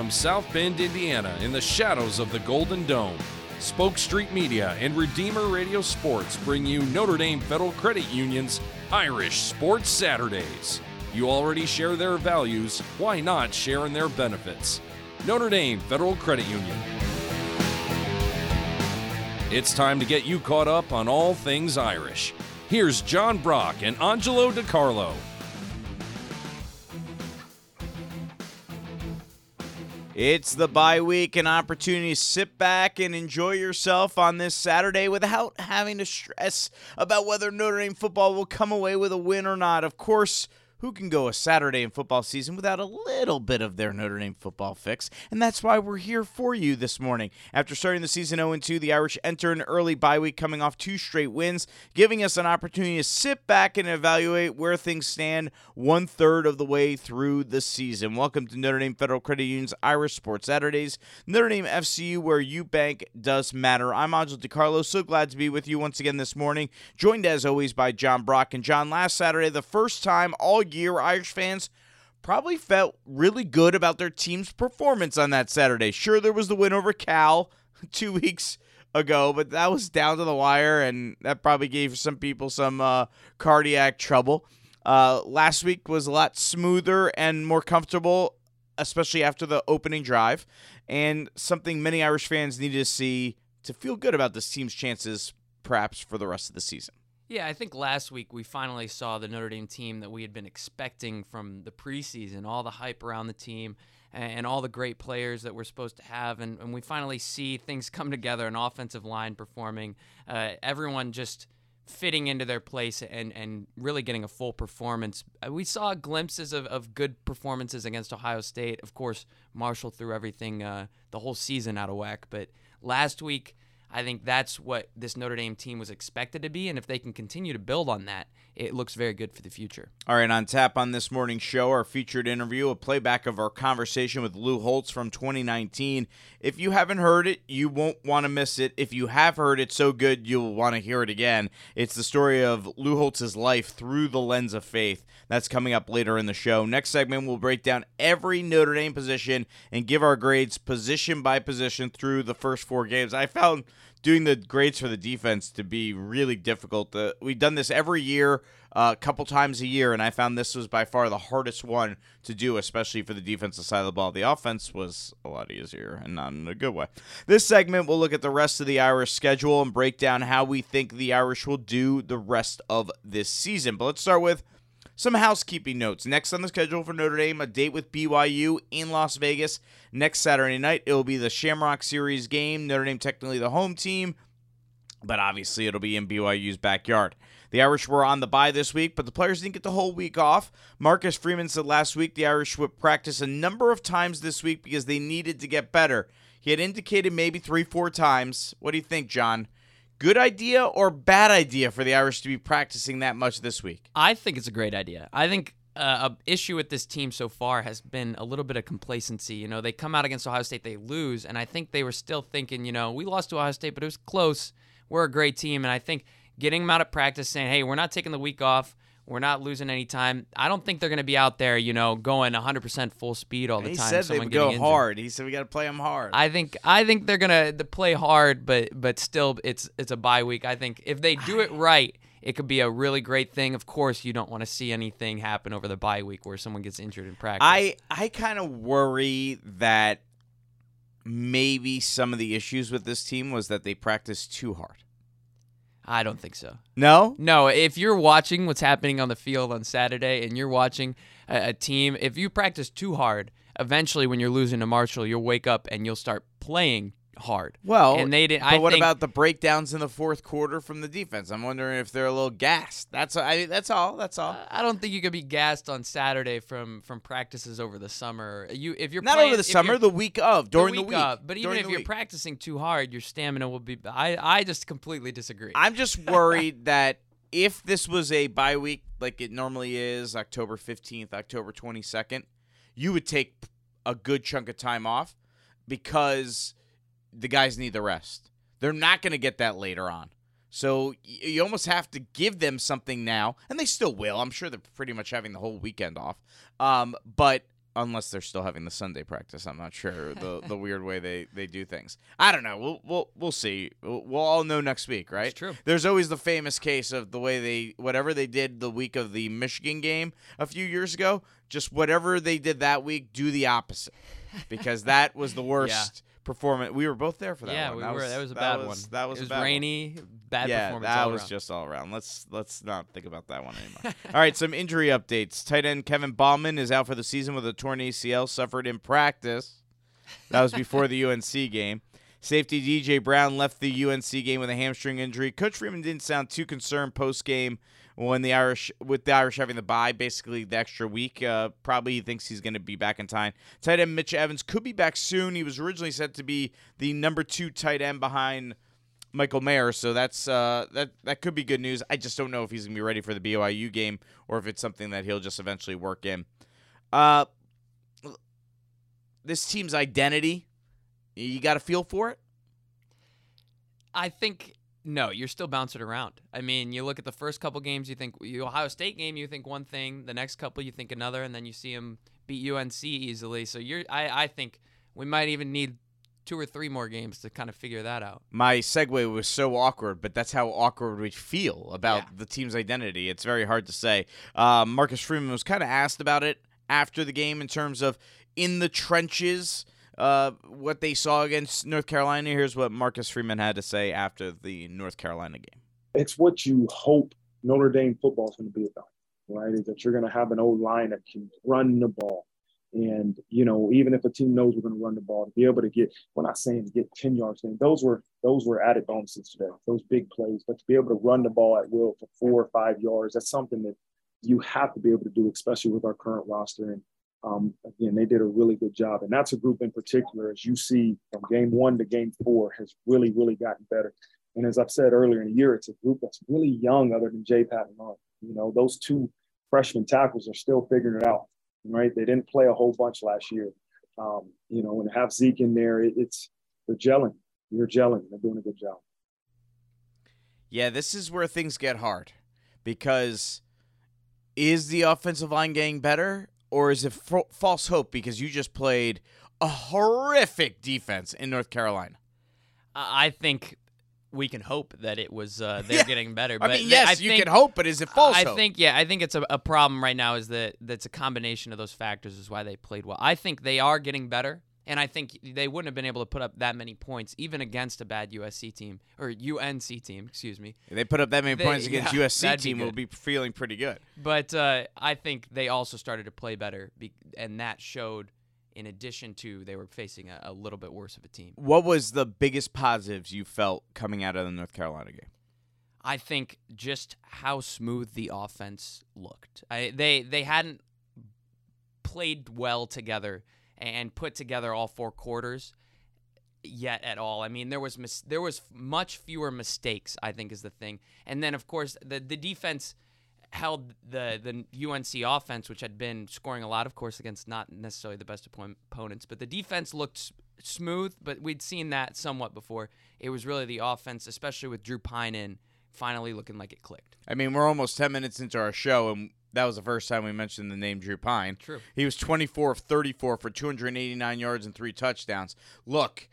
from South Bend, Indiana, in the shadows of the Golden Dome. Spoke Street Media and Redeemer Radio Sports bring you Notre Dame Federal Credit Union's Irish Sports Saturdays. You already share their values, why not share in their benefits? Notre Dame Federal Credit Union. It's time to get you caught up on all things Irish. Here's John Brock and Angelo DiCarlo. It's the bye week, an opportunity to sit back and enjoy yourself on this Saturday without having to stress about whether Notre Dame football will come away with a win or not. Of course, who can go a Saturday in football season without a little bit of their Notre Dame football fix? And that's why we're here for you this morning. After starting the season 0 2, the Irish enter an early bye week coming off two straight wins, giving us an opportunity to sit back and evaluate where things stand one third of the way through the season. Welcome to Notre Dame Federal Credit Union's Irish Sports Saturdays, Notre Dame FCU, where you bank does matter. I'm Angelo DiCarlo, so glad to be with you once again this morning, joined as always by John Brock. And John, last Saturday, the first time all year Irish fans probably felt really good about their team's performance on that Saturday. Sure, there was the win over Cal two weeks ago, but that was down to the wire, and that probably gave some people some uh, cardiac trouble. Uh, last week was a lot smoother and more comfortable, especially after the opening drive, and something many Irish fans needed to see to feel good about this team's chances, perhaps for the rest of the season. Yeah, I think last week we finally saw the Notre Dame team that we had been expecting from the preseason, all the hype around the team and all the great players that we're supposed to have. And, and we finally see things come together an offensive line performing, uh, everyone just fitting into their place and, and really getting a full performance. Uh, we saw glimpses of, of good performances against Ohio State. Of course, Marshall threw everything uh, the whole season out of whack. But last week, I think that's what this Notre Dame team was expected to be. And if they can continue to build on that, it looks very good for the future. All right, on tap on this morning's show, our featured interview, a playback of our conversation with Lou Holtz from 2019. If you haven't heard it, you won't want to miss it. If you have heard it so good, you'll want to hear it again. It's the story of Lou Holtz's life through the lens of faith. That's coming up later in the show. Next segment, we'll break down every Notre Dame position and give our grades position by position through the first four games. I found doing the grades for the defense to be really difficult. Uh, we've done this every year, a uh, couple times a year, and I found this was by far the hardest one to do, especially for the defensive side of the ball. The offense was a lot easier, and not in a good way. This segment, we'll look at the rest of the Irish schedule and break down how we think the Irish will do the rest of this season. But let's start with some housekeeping notes. Next on the schedule for Notre Dame, a date with BYU in Las Vegas next Saturday night. It will be the Shamrock Series game. Notre Dame technically the home team, but obviously it'll be in BYU's backyard. The Irish were on the bye this week, but the players didn't get the whole week off. Marcus Freeman said last week the Irish would practice a number of times this week because they needed to get better. He had indicated maybe three, four times. What do you think, John? Good idea or bad idea for the Irish to be practicing that much this week? I think it's a great idea. I think uh, a issue with this team so far has been a little bit of complacency. You know, they come out against Ohio State, they lose, and I think they were still thinking, you know, we lost to Ohio State, but it was close. We're a great team, and I think getting them out of practice, saying, hey, we're not taking the week off. We're not losing any time. I don't think they're going to be out there, you know, going 100% full speed all the he time. He said they would go injured. hard. He said we got to play them hard. I think I think they're going to play hard, but but still, it's it's a bye week. I think if they do it right, it could be a really great thing. Of course, you don't want to see anything happen over the bye week where someone gets injured in practice. I I kind of worry that maybe some of the issues with this team was that they practiced too hard. I don't think so. No? No, if you're watching what's happening on the field on Saturday and you're watching a, a, team, if you practice too hard, eventually when you're losing to Marshall, you'll wake up and you'll start playing hard. Well, and they didn't. But I what think, about the breakdowns in the fourth quarter from the defense? I'm wondering if they're a little gassed. That's I. That's all. That's all. Uh, I don't think you could be gassed on Saturday from from practices over the summer. You if you're not playing, over the summer, the week of during the week, the week. Of, but even if you're week. practicing too hard, your stamina will be. I I just completely disagree. I'm just worried that if this was a bye week like it normally is, October 15th, October 22nd, you would take a good chunk of time off because the guys need the rest. They're not going to get that later on. So you almost have to give them something now, and they still will. I'm sure they're pretty much having the whole weekend off. Um, but unless they're still having the Sunday practice. I'm not sure the the weird way they, they do things. I don't know. We'll we'll we'll see. We'll, we'll all know next week, right? It's true. There's always the famous case of the way they whatever they did the week of the Michigan game a few years ago. Just whatever they did that week, do the opposite, because that was the worst performance. We were both there for that yeah, one. we that were. Was, that was a that bad was, one. That was it was bad one. bad yeah, performance. that was around. just all around. Let's let's not think about that one anymore. all right, some injury updates. Tight end Kevin Bauman is out for the season with a torn ACL suffered in practice. That was before the UNC game. Safety DJ Brown left the UNC game with a hamstring injury. Coach Freeman didn't sound too concerned post game when the Irish with the Irish having the bye, basically the extra week. Uh, probably he thinks he's going to be back in time. Tight end Mitch Evans could be back soon. He was originally set to be the number two tight end behind Michael Mayer, so that's uh, that that could be good news. I just don't know if he's gonna be ready for the BYU game or if it's something that he'll just eventually work in. Uh, this team's identity, you got to feel for it. I think no, you're still bouncing around. I mean, you look at the first couple games, you think the Ohio State game, you think one thing. The next couple, you think another, and then you see them beat UNC easily. So you're, I, I think we might even need two or three more games to kind of figure that out. My segue was so awkward, but that's how awkward we feel about Yeah. the team's identity. It's very hard to say. Um, Marcus Freeman was kind of asked about it after the game in terms of in the trenches, uh, what they saw against North Carolina. Here's what Marcus Freeman had to say after the North Carolina game. it's what you hope Notre Dame football is going to be about, right? Is that you're going to have an old line that can run the ball. And, you know, even if a team knows we're going to run the ball, to be able to get, we're not saying to get 10 yards in, those were those were added bonuses today, those big plays. But to be able to run the ball at will for four or five yards, that's something that you have to be able to do, especially with our current roster. And um, again, they did a really good job. And that's a group in particular, as you see from game one to game four, has really, really gotten better. And as I've said earlier in the year, it's a group that's really young, other than Jay Pat and Mark. You know, those two freshman tackles are still figuring it out, right? They didn't play a whole bunch last year. Um, you know, and have Zeke in there, it, it's they're gelling. You're gelling. They're doing a good job. Yeah, this is where things get hard because is the offensive line getting better or is it f- false hope because you just played a horrific defense in North Carolina? I I think we can hope that it was uh, they're getting better. I But mean, th- yes, I you think, can hope, but is it false hope? I hope? think yeah, I think it's a, a problem right now is that that's a combination of those factors is why they played well. I think they are getting better, and I think they wouldn't have been able to put up that many points even against a bad USC team or UNC team, excuse me. If they put up that many They- points against yeah, USC be team, we'll be feeling pretty good. But uh, I think they also started to play better, be- and that showed. In addition to they were facing a, a little bit worse of a team. What was the biggest positives you felt coming out of the North Carolina game? I think just how smooth the offense looked. I, they they hadn't played well together and put together all four quarters yet at all. I mean, there was mis- there was much fewer mistakes. I think is the thing, and then of course the the defense held the the UNC offense, which had been scoring a lot, of course, against not necessarily the best opponents, but the defense looked smooth. But we'd seen that somewhat before. It was really the offense, especially with Drew Pyne in, finally looking like it clicked. I mean, we're almost 10 minutes into our show, and that was the first time we mentioned the name Drew Pyne. True. He was 24 of 34 for 289 yards and three touchdowns. Look,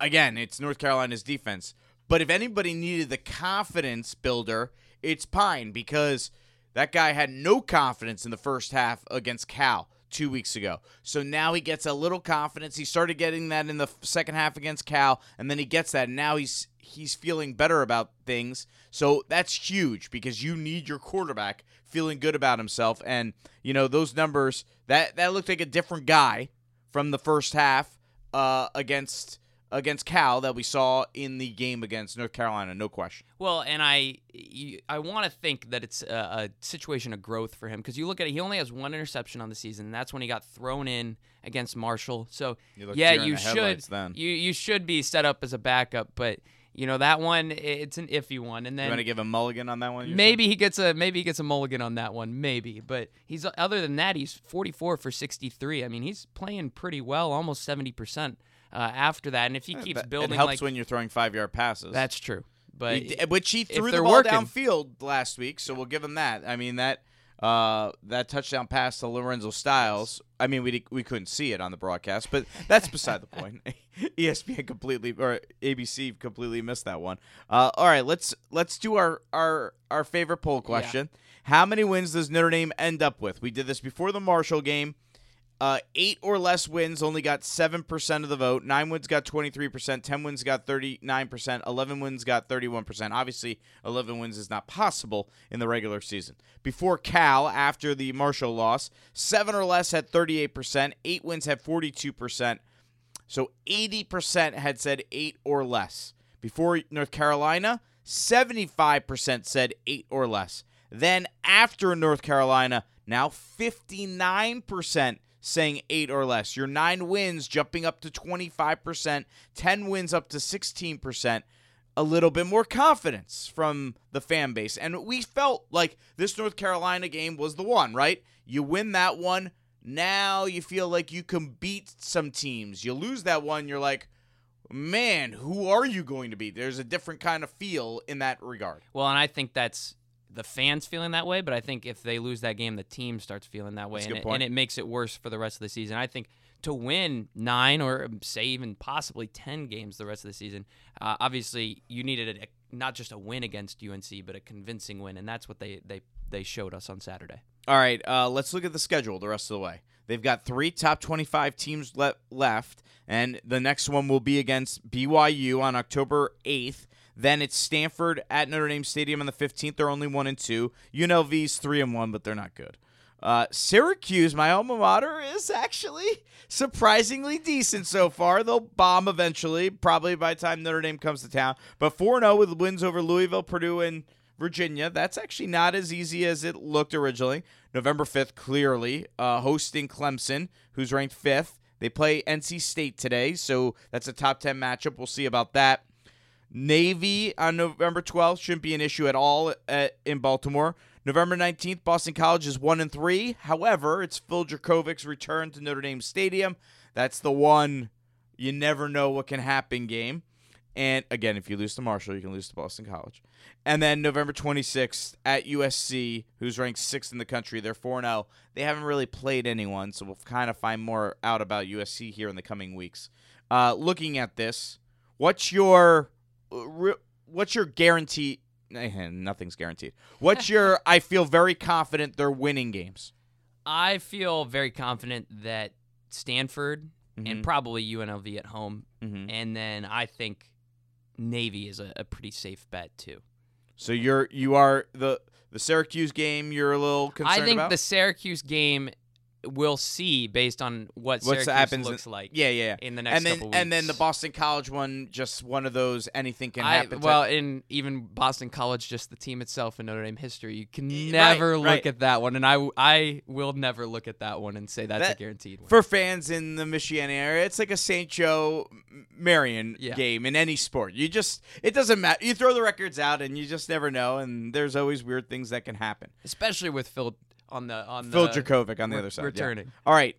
again, it's North Carolina's defense. But if anybody needed the confidence builder, it's Pyne because that guy had no confidence in the first half against Cal two weeks ago. So now he gets a little confidence. He started getting that in the second half against Cal, and then he gets that. And now he's he's feeling better about things. So that's huge because you need your quarterback feeling good about himself. And you know those numbers that that looked like a different guy from the first half uh, against against Cal that we saw in the game against North Carolina. No question. Well, and I, I want to think that it's a, a situation of growth for him because you look at it, he only has one interception on the season, and that's when he got thrown in against Marshall. So You yeah, you should, you you should be set up as a backup, but you know that one, it's an iffy one, and then You want to give a mulligan on that one? you're saying? maybe he gets a maybe he gets a mulligan on that one, maybe. But he's other than that, he's 44 for 63. I mean, he's playing pretty well, almost 70 percent uh, after that, and if he Yeah, keeps that- building it helps like when you're throwing five yard passes. that's true. But He which he threw the ball working- downfield last week, so we'll give him that. I mean that Uh, that touchdown pass to Lorenzo Styles. I mean, we we couldn't see it on the broadcast, but that's beside the point. ESPN completely or ABC completely missed that one. Uh, all right, let's let's do our our our favorite poll question. How many wins does Notre Dame end up with? We did this before the Marshall game. Uh, eight or less wins only got 7% of the vote. Nine wins got 23%. 10 wins got 39%. 11 wins got 31%. Obviously, 11 wins is not possible in the regular season. Before Cal, after the Marshall loss, seven or less had 38%. Eight wins had 42%. So 80% had said eight or less. Before North Carolina, 75% said eight or less. Then after North Carolina, now 59% saying eight or less. Your nine wins jumping up to 25%, 10 wins up to 16%. A little bit more confidence from the fan base. And we felt like this North Carolina game was the one, right? You win that one. Now you feel like you can beat some teams. You lose that one, you're like, man, who are you going to beat? There's a different kind of feel in that regard. Well, and I think that's the fans feeling that way, but I think if they lose that game, the team starts feeling that way, and it, and it makes it worse for the rest of the season. I think to win nine or um, say even possibly ten games the rest of the season, uh, obviously you needed a, not just a win against UNC, but a convincing win, and that's what they they they showed us on Saturday. All right, uh, let's look at the schedule the rest of the way. They've got three top 25 teams le- left, and the next one will be against BYU on October 8th. Then it's Stanford at Notre Dame Stadium on the 15th. They're only one and two. UNLV's three and one, but they're not good. Uh, Syracuse, my alma mater, is actually surprisingly decent so far. They'll bomb eventually, probably by the time Notre Dame comes to town. But 4 0 with wins over Louisville, Purdue, and Virginia. That's actually not as easy as it looked originally. November 5th, clearly, uh, hosting Clemson, who's ranked fifth. They play NC State today, so that's a top 10 matchup. We'll see about that. Navy on November 12th shouldn't be an issue at all at, in Baltimore. November 19th, Boston College is 1 and 3. However, it's Phil Jurkovec's return to Notre Dame Stadium. That's the one you never know what can happen game. And again, if you lose to Marshall, you can lose to Boston College. And then November 26th at USC, who's ranked sixth in the country. They're 4 0. They haven't really played anyone, so we'll kind of find more out about USC here in the coming weeks. Uh, looking at this, what's your what's your guarantee? eh, Nothing's guaranteed. What's your? I feel very confident they're winning games. I feel very confident that Stanford Mhm. and probably UNLV at home, Mhm. and then I think Navy is a, a pretty safe bet too. So you're you are the the Syracuse game. You're a little concerned I think about. the Syracuse game we'll see based on what What's Syracuse happens in- looks like. yeah, yeah. in the next and then couple and then the. Boston College one, just one of those anything can I, happen. well, in even Boston College, just the team itself in Notre Dame history, you can Y- right, never look right. at that one, and I I will never look at that one and say that's That- a guaranteed one. for fans in the Michigan area, it's like a St. Joe Marian Yeah. game in any sport. You just it doesn't matter. You throw the records out, and you just never know. And there's always weird things that can happen. Especially with Phil on the on Phil the Jurkovec on the re- other side, yeah. returning. All right,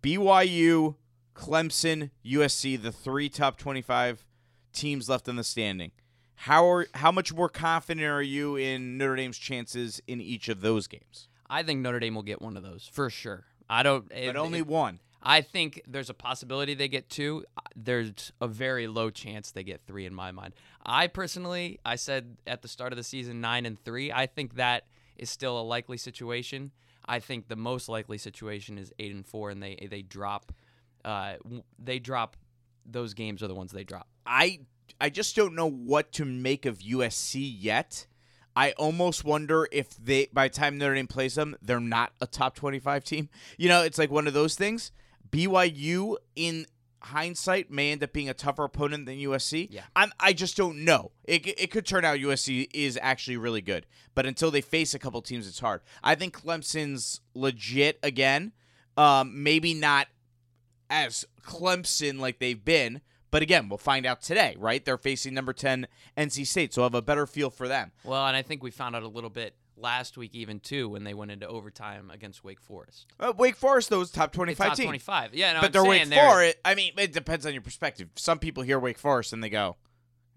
BYU, Clemson, USC, the three top 25 teams left in the standing. How are how much more confident are you in Notre Dame's chances in each of those games? I think Notre Dame will get one of those for sure. I don't. But if- only if- one. I think there's a possibility they get two. Uh, there's a very low chance they get three in my mind. I personally, I said at the start of the season nine and three. I think that is still a likely situation. I think the most likely situation is eight and four, and they they drop, uh, they drop. Those games are the ones they drop. I I just don't know what to make of USC yet. I almost wonder if they by the time Notre Dame plays them, they're not a top 25 team. You know, it's like one of those things. BYU in hindsight may end up being a tougher opponent than USC. Yeah. I'm, I just don't know. It, it could turn out USC is actually really good, but until they face a couple teams, it's hard. I think Clemson's legit again. Um, maybe not as Clemson like they've been. But again, we'll find out today, right? They're facing number 10 NC State, so I'll have a better feel for them. Well, and I think we found out a little bit last week, even too, when they went into overtime against Wake Forest. Uh, Wake Forest, though, is top 25 top team. 25. Yeah, no, but I'm they're Wake Forest. I mean, it depends on your perspective. Some people hear Wake Forest and they go,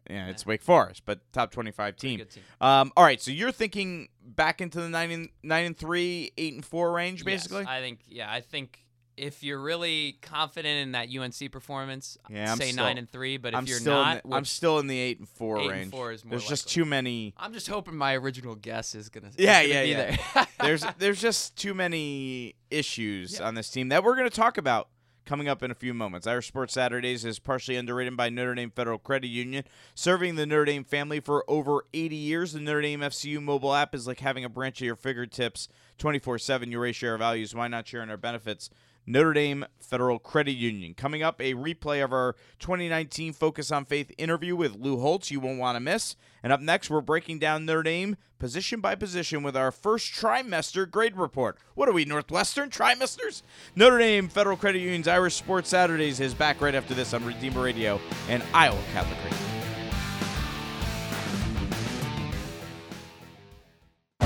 Yeah, it's Wake Forest, but top 25 team. team. Um, all right, so you're thinking back into the nine and nine and three, eight and four range, basically. Yes, I think. Yeah, I think if you're really confident in that UNC performance, Yeah, I'm say still- nine and three. But if I'm you're still not, the, I'm still in the eight and four eight and range. four is more There's just too many. I'm just hoping my original guess is gonna. is Yeah, gonna yeah, be yeah. There. There's there's just too many issues Yeah. on this team that we're going to talk about coming up in a few moments. Irish Sports Saturdays is partially underwritten by Notre Dame Federal Credit Union, serving the Notre Dame family for over 80 years. The Notre Dame FCU mobile app is like having a branch at your fingertips 24/7. You raise share values. Why not share in our benefits? Notre Dame Federal Credit Union. Coming up, a replay of our 2019 Focus on Faith interview with Lou Holtz, you won't want to miss. And up next, we're breaking down Notre Dame position by position with our first trimester grade report. What are we, Northwestern trimesters? Notre Dame Federal Credit Union's Irish Sports Saturdays is back right after this on Redeemer Radio and Iowa Catholic Radio.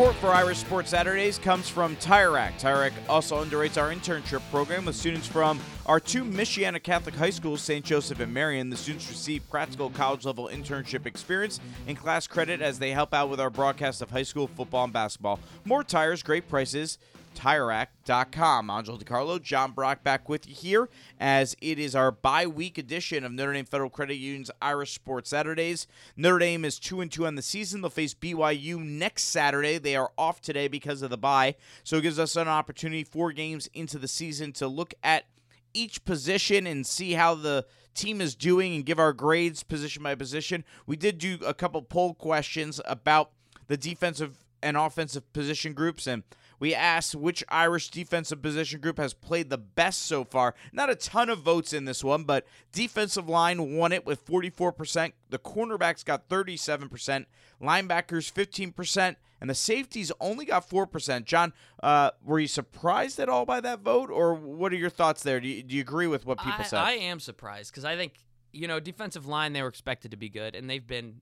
Support for Irish Sports Saturdays comes from Tire Rack. Tire Rack also underwrites our internship program with students from our two Michiana Catholic high schools, St. Joseph and Marian. The students receive practical college level internship experience and class credit as they help out with our broadcast of high school football and basketball. More tires, great prices. TireRack.com. Angelo DiCarlo, John Brock back with you here as it is our bye week edition of Notre Dame Federal Credit Union's Irish Sports Saturdays. Notre Dame is 2 and 2 on the season. They'll face BYU next Saturday. They are off today because of the bye. So it gives us an opportunity, four games into the season, to look at each position and see how the team is doing and give our grades position by position. We did do a couple poll questions about the defensive and offensive position groups and we asked which Irish defensive position group has played the best so far. Not a ton of votes in this one, but defensive line won it with 44%. The cornerbacks got 37%, linebackers 15%, and the safeties only got 4%. John, uh, were you surprised at all by that vote, or what are your thoughts there? Do you, do you agree with what people I, said? I am surprised because I think you know defensive line they were expected to be good and they've been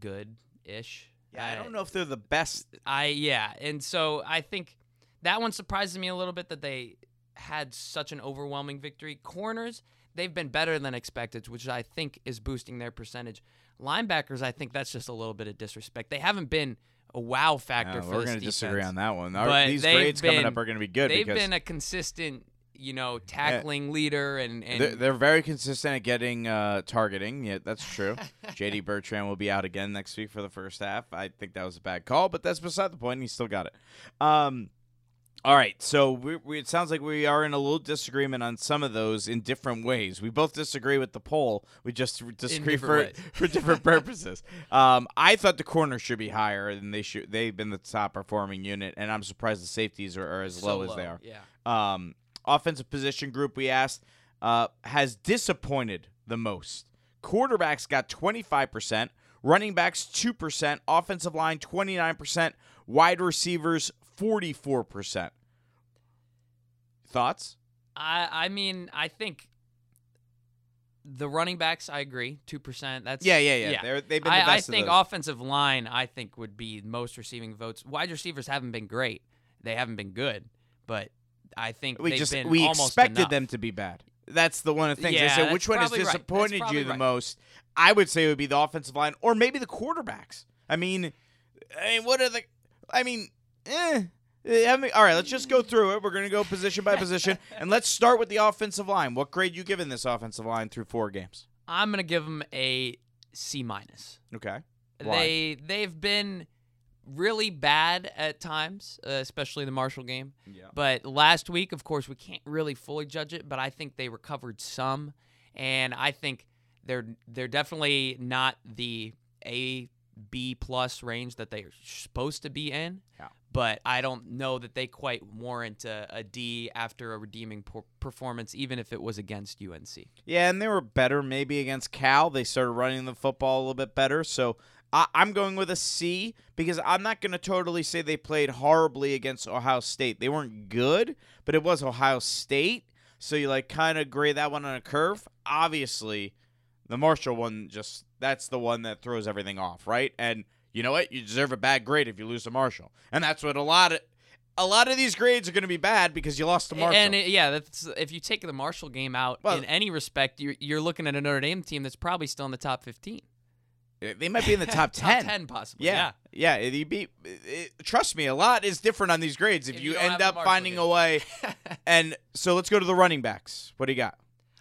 good-ish. Yeah, I don't know if they're the best. I yeah, and so I think that one surprises me a little bit that they had such an overwhelming victory. Corners, they've been better than expected, which I think is boosting their percentage. Linebackers, I think that's just a little bit of disrespect. They haven't been a wow factor No, for we're going to disagree on that one. Our- these grades coming up are going to be good They've been a consistent, you know, tackling leader and, and They're, they're very consistent at getting uh, targeting. Yeah, that's true. JD Bertrand will be out again next week for the first half. I think that was a bad call, but that's beside the point. He still got it. Um, all right, so we, we, it sounds like we are in a little disagreement on some of those in different ways. We both disagree with the poll. We just disagree for ways. for different purposes. Um, I thought the corner should be higher, and they should. They've been the top performing unit, and I'm surprised the safeties are, are as so low as they are Yeah. um, offensive position group we asked uh, has disappointed the most. Quarterbacks got 25%, running backs 2%, offensive line 29%, wide receivers 44%. Thoughts? I I mean, I think the running backs, I agree, two percent. That's Yeah, yeah, yeah. They're, they've been the I, I think offensive line, I think would be most receiving votes. Wide receivers haven't been great; they haven't been good, but I think we they've just we expected enough. them to be bad. That's the one of the things. Yeah, I said, which one has probably right. Disappointed you the right. most? I would say it would be the offensive line, or maybe the quarterbacks. I mean, I mean, what are the? I mean, eh. eh, I mean, all right, let's just go through it. We're going to go position by position, and let's start with the offensive line. What grade you giving this offensive line through four games? I'm gonna give them a C minus. Okay. Why? They they've been really bad at times, uh, especially the Marshall game. Yeah. But last week, of course, we can't really fully judge it, but I think they recovered some, and I think they're they're definitely not the A B plus range that they're supposed to be in. Yeah. But I don't know that they quite warrant a, a D after a redeeming per- performance, even if it was against UNC. Yeah, and they were better maybe against Cal. They started running the football a little bit better. So I, I'm going with a C because I'm not going to totally say they played horribly against Ohio State. They weren't good, but it was Ohio State. So you like kind of grade that one on a curve. Obviously, the Marshall one just that's the one that throws everything off, right? And you know what? You deserve a bad grade if you lose to Marshall, and that's what a lot of a lot of these grades are going to be bad because you lost to Marshall. And it, yeah, that's if you take the Marshall game out Well- in any respect, you're, you're looking at a Notre Dame team that's probably still in the top 15. They might be in the top top ten. 10 possibly. Yeah, yeah. it- you be, it- trust me, a lot is different on these grades. If, If you, you end up finding a way, and so let's go to the running backs. What do you got?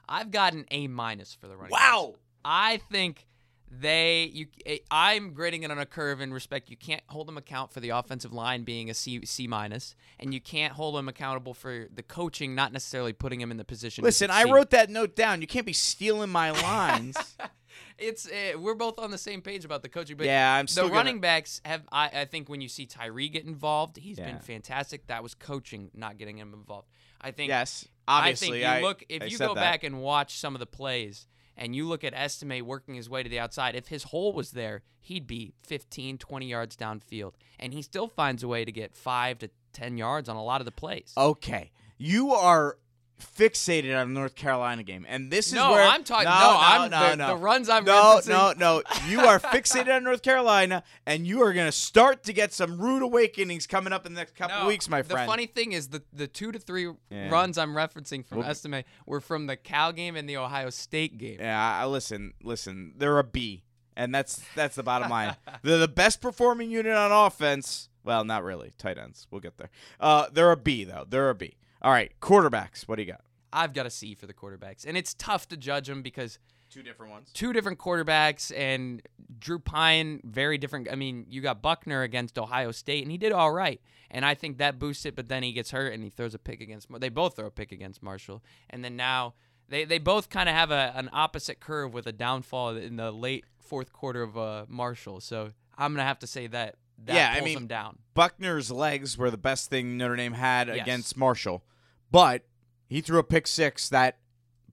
I've got an A minus for the running. Wow. backs. I think they you eh, I'm grading it on a curve in respect you can't hold them account for the offensive line being a C C minus and you can't hold them accountable for the coaching not necessarily putting them in the position Listen, I wrote that note down. You can't be stealing my lines. it's uh, we're both on the same page about the coaching but yeah, I'm the still running Gonna, backs have I, I think when you see Tyree get involved he's Yeah. been fantastic that was coaching not getting him involved I think yes, obviously. I think you look if I you go that. back and watch some of the plays and you look at Estimé working his way to the outside, if his hole was there, he'd be 15, 20 yards downfield. And he still finds a way to get 5 to 10 yards on a lot of the plays. Okay, you are fixated on the North Carolina game, and this is no, where I'm talking No, no, no, I'm no, the, no. the runs I'm no, referencing. no, no. You are fixated on North Carolina, and you are going to start to get some rude awakenings coming up in the next couple No, weeks, my friend. The funny thing is the the 2 to 3 Yeah. runs I'm referencing from Well- Estimé were from the Cal game and the Ohio State game. Yeah, I listen, listen. They're a B, and that's that's the bottom line. They're the best performing unit on offense. Well, not really. Tight ends. We'll get there. Uh, they're a B though. They're a B. All right, quarterbacks. What do you got? I've got a C for the quarterbacks. And it's tough to judge them because Two different ones. two different quarterbacks and Drew Pyne very different. I mean, you got Buchner against Ohio State and he did all right, and I think that boosts it. But then he gets hurt and he throws a pick against. They both throw a pick against Marshall, and then now they they both kind of have a, an opposite curve with a downfall in the late fourth quarter of uh, Marshall. So I'm gonna have to say that that Yeah, I mean, down. Buchner's legs were the best thing Notre Dame had Yes. against Marshall, but he threw a pick six that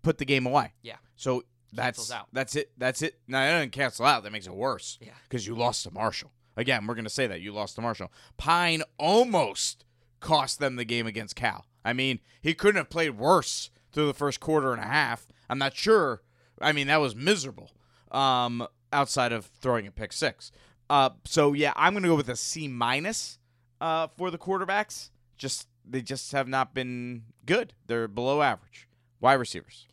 put the game away. Yeah. So that's that's it. That's it. No, it doesn't cancel out. That makes it worse. Yeah. Because you lost to Marshall. Again, we're gonna say that you lost to Marshall. Pyne almost cost them the game against Cal. I mean, he couldn't have played worse through the first quarter and a half. I'm not sure. I mean, that was miserable. Um, outside of throwing a pick six. Uh, so yeah, I'm gonna go with a C minus. Uh, for the quarterbacks, just they just have not been good. They're below average. Wide receivers.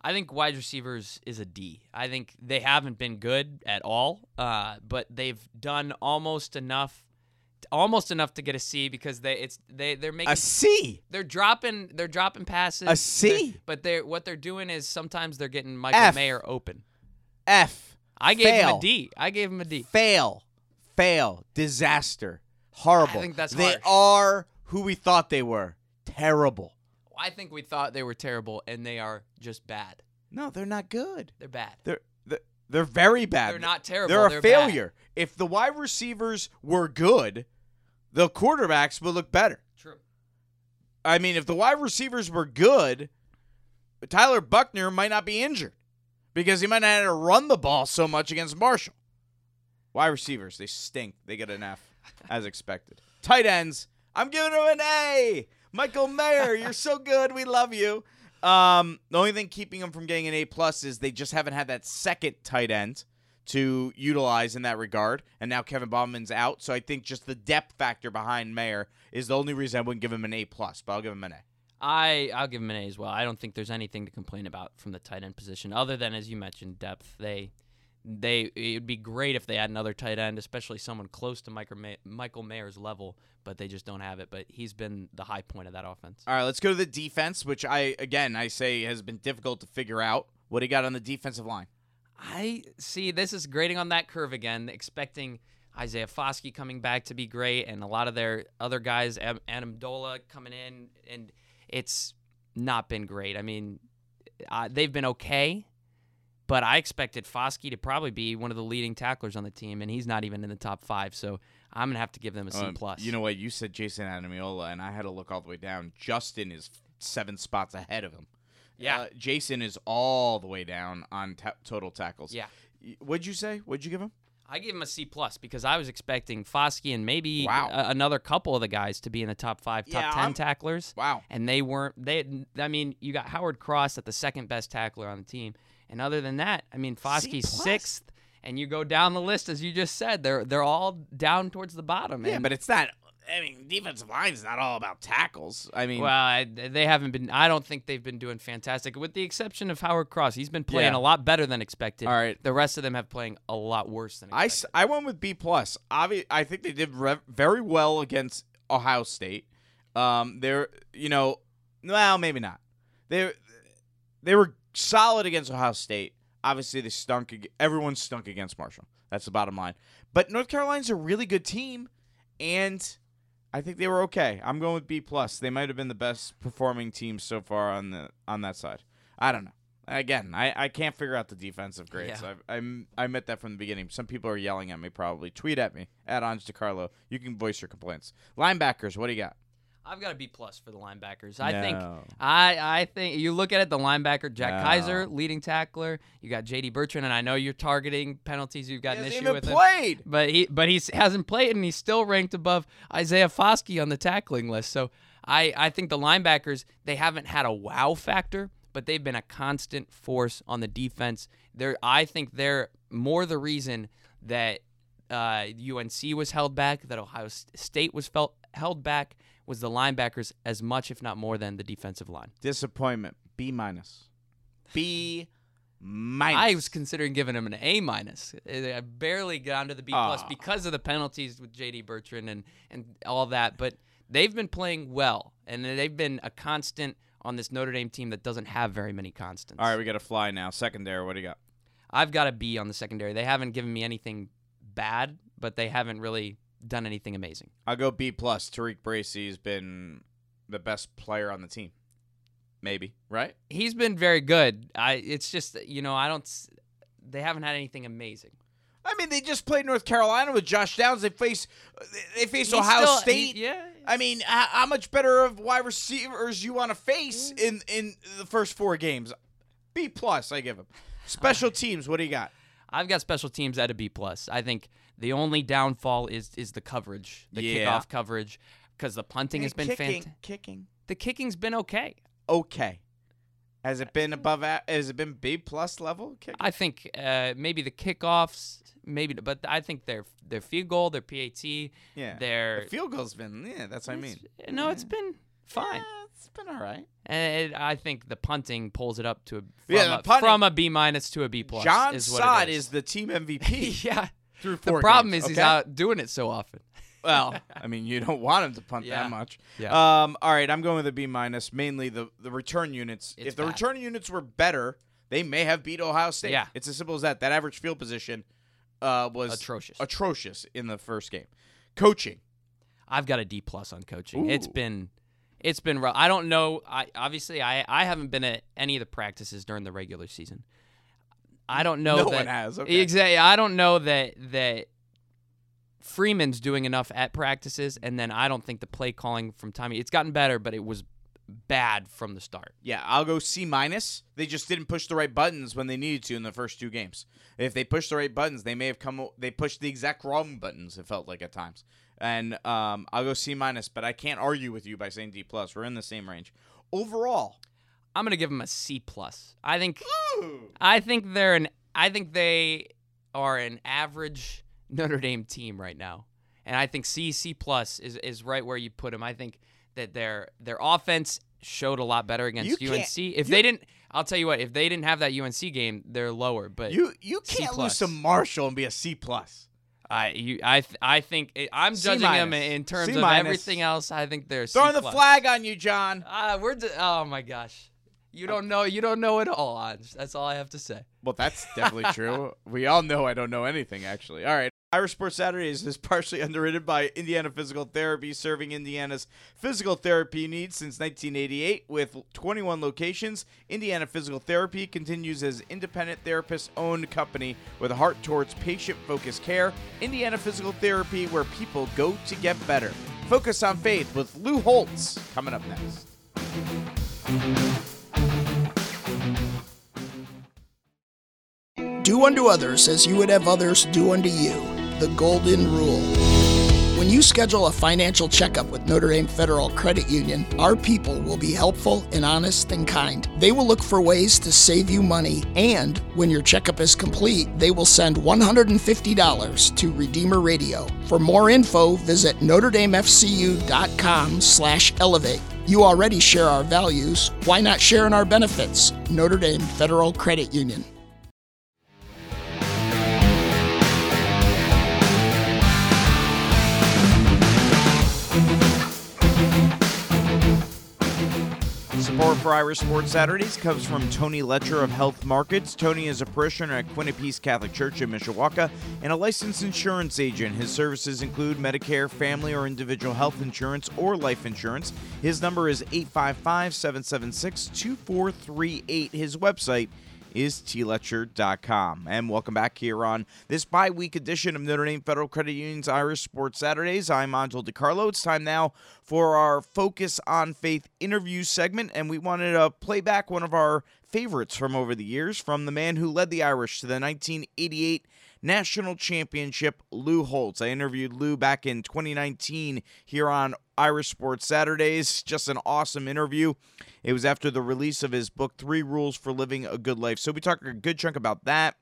I think wide receivers is a D. I think they haven't been good at all, uh, but they've done almost enough, almost enough to get a C because they it's they they're making A C. they're dropping they're dropping passes. A C? They're- but they're what they're doing is sometimes they're getting Michael F. Mayer open. F. I gave him a D. I gave him a D. Fail. Fail. Disaster. Horrible. I think that's they harsh. are who we thought they were. Terrible. I think we thought they were terrible, and they are just bad. No, they're not good. They're bad. They're they're, they're very bad. They're not terrible. They're a bad. failure. If the wide receivers were good, the quarterbacks would look better. True. I mean, if the wide receivers were good, Tyler Buchner might not be injured because he might not have to run the ball so much against Marshall. Wide receivers, they stink. They get an F, as expected. Tight ends, I'm giving them an A. Michael Mayer, you're so good. We love you. Um, the only thing keeping them from getting an A plus is they just haven't had that second tight end to utilize in that regard. And now Kevin Bauman's out, so I think just the depth factor behind Mayer is the only reason I wouldn't give him an A plus, but I'll give him an A. I I'll give him an A as well. I don't think there's anything to complain about from the tight end position other than as you mentioned depth. They they it'd be great if they had another tight end, especially someone close to Michael May, Michael Mayer's level, but they just don't have it. But he's been the high point of that offense. All right, let's go to the defense, which I again I say has been difficult to figure out. What he got on the defensive line? I see this is grading on that curve again, expecting Isaiah Foskey coming back to be great, and a lot of their other guys, Adam Dola coming in, and it's not been great. I mean, uh, they've been okay, but I expected Foskey to probably be one of the leading tacklers on the team, and he's not even in the top five. So I'm gonna have to give them a C Um, plus. You know what? You said Jason Ademilola, and I had to look all the way down. Justin is seven spots ahead of him. Yeah. Uh, Jason is all the way down on ta- total tackles. Yeah. What'd you say? What'd you give him? I give him a C plus because I was expecting Foskey and maybe Wow. a- another couple of the guys to be in the top five, top Yeah, 10 I'm- tacklers. Wow. and they weren't. They, I mean, you got Howard Cross at the second best tackler on the team, and other than that, I mean, Foskey's sixth, and you go down the list as you just said, they're they're all down towards the bottom. Yeah, but it's not. I mean, defensive line's not all about tackles. I mean, well, I, they haven't been. I don't think they've been doing fantastic, with the exception of Howard Cross. He's been playing Yeah. a lot better than expected. All right. the rest of them have playing a lot worse than Expected. I, I went with B plus. Obvi- I think they did re- very well against Ohio State. Um, they're you know, well maybe not. They they were solid against Ohio State. Obviously, they stunk. Everyone stunk against Marshall. That's the bottom line. But North Carolina's a really good team, and I think they were okay. I'm going with B plus. They might have been the best performing team so far on the on that side. I don't know. Again, I, I can't figure out the defensive grades. Yeah. I I'm, I admit that from the beginning. Some people are yelling at me. Probably tweet at me at Ons DeCarlo. You can voice your complaints. Linebackers, what do you got? I've got a B plus for the linebackers. I think I I think you look at it, the linebacker Jack No. Kiser, leading tackler. You got J.D. Bertrand, and I know you're targeting penalties. You've got He an issue with him. played. But he but he hasn't played, and he's still ranked above Isaiah Foskey on the tackling list. So I I think the linebackers they haven't had a wow factor, but they've been a constant force on the defense. They're I think they're more the reason that uh, UNC was held back, that Ohio State was felt held back, was the linebackers as much, if not more, than the defensive line. Disappointment. B minus. B minus. I was considering giving him an A minus. I barely got to the B plus Ah. because of the penalties with JD Bertrand and and all that. But they've been playing well, and they've been a constant on this Notre Dame team that doesn't have very many constants. All right, we got to fly now. Secondary, what do you got? I've got a B on the secondary. They haven't given me anything bad, but they haven't really done anything amazing. I'll go B plus. Tariq Bracy's been the best player on the team. Maybe right? He's been very good. I it's just you know I don't. They haven't had anything amazing. I mean, they just played North Carolina with Josh Downs. They face they face He's Ohio still- State. he- yeah. I mean, how, how much better of wide receivers you want to face mm. in in the first four games? B plus, I give him. Special teams, what do you got? I've got special teams at a B plus. I think the only downfall is is the coverage, the Yeah. kickoff coverage, because the punting has been kicking, fantastic. kicking. The kicking's been okay. Okay. Has it been above? a- Has it been B plus level? Kicking? I think uh, maybe the kickoffs, maybe, but I think their their field goal, their PAT, yeah. their The field goal's been. Yeah, that's what I mean. no, it's been fine. Yeah, it's been all right. And I think the punting pulls it up to a from, Yeah, a, punting- from a B minus to a B plus. John is what Sot it is the team MVP yeah. Through The problem games, is he's out doing it so often. Well, I mean, you don't want him to punt Yeah. that much. Yeah. Um. All right, I'm going with a B minus. Mainly the the return units. It's if the bad. return units were better, they may have beat Ohio State. Yeah. It's as simple as that. That average field position uh, was Atrocious. atrocious in the first game. Coaching. I've got a D plus on coaching. It's been it's been rough. I don't know. I obviously I I haven't been at any of the practices during the regular season. I don't know No that one has, okay. exactly. I don't know that that Freeman's doing enough at practices, and then I don't think the play calling from Tommy. It's gotten better, but it was bad from the start. Yeah, I'll go C minus. They just didn't push the right buttons when they needed to in the first two games. If they pushed the right buttons, they may have come. They pushed the exact wrong buttons. It felt like at times. And um, I'll go C minus, but I can't argue with you by saying D plus. We're in the same range. Overall, I'm gonna give them a C plus. I think I think they're an I think they are an average Notre Dame team right now. And I think C C plus is, is right where you put them. I think that their their offense showed a lot better against You UNC. If you- they didn't I'll tell you what, if they didn't have that UNC game, they're lower. But you you can't lose to Marshall and be a C plus. I you I th- I think it, I'm C judging them in terms C of everything else. I think they're C Throwing the flag on you, John. Uh, we're d- oh my gosh. You don't know you don't know it all, Anj. That's all I have to say. Well, that's definitely true. We all know I don't know anything actually. All right. Irish Sports Saturdays is partially underwritten by Indiana Physical Therapy, serving Indiana's physical therapy needs since 1988 with 21 locations. Indiana Physical Therapy continues as independent therapist-owned company with a heart towards patient-focused care. Indiana Physical Therapy, where people go to get better. Focus on Faith with Lou Holtz coming up next. Do unto others as you would have others do unto you. The Golden Rule. When you schedule a financial checkup with Notre Dame Federal Credit Union, our people will be helpful and honest and kind. They will look for ways to save you money, and when your checkup is complete, they will send $150 to Redeemer Radio. For more info, visit NotreDameFCU.com slash elevate. You already share our values. Why not share in our benefits? Notre Dame Federal Credit Union. Support for Irish Sports Saturdays comes from Tony Letcher of Health Markets. Tony is a parishioner at Queen of Peace Catholic Church in Mishawaka and a licensed insurance agent. His services include Medicare, family or individual health insurance, or life insurance. His number is 855 776 2438. His website is tletcher.com. And welcome back here on this bi week edition of Notre Dame Federal Credit Union's Irish Sports Saturdays. I'm Angelo DiCarlo. It's time now for our Focus on Faith interview segment, and we wanted to play back one of our favorites from over the years from the man who led the Irish to the 1988 national championship, Lou Holtz. I interviewed Lou back in 2019 here on Irish Sports Saturdays. Just an awesome interview. It was after the release of his book, Three Rules for Living a Good Life. So we talked a good chunk about that.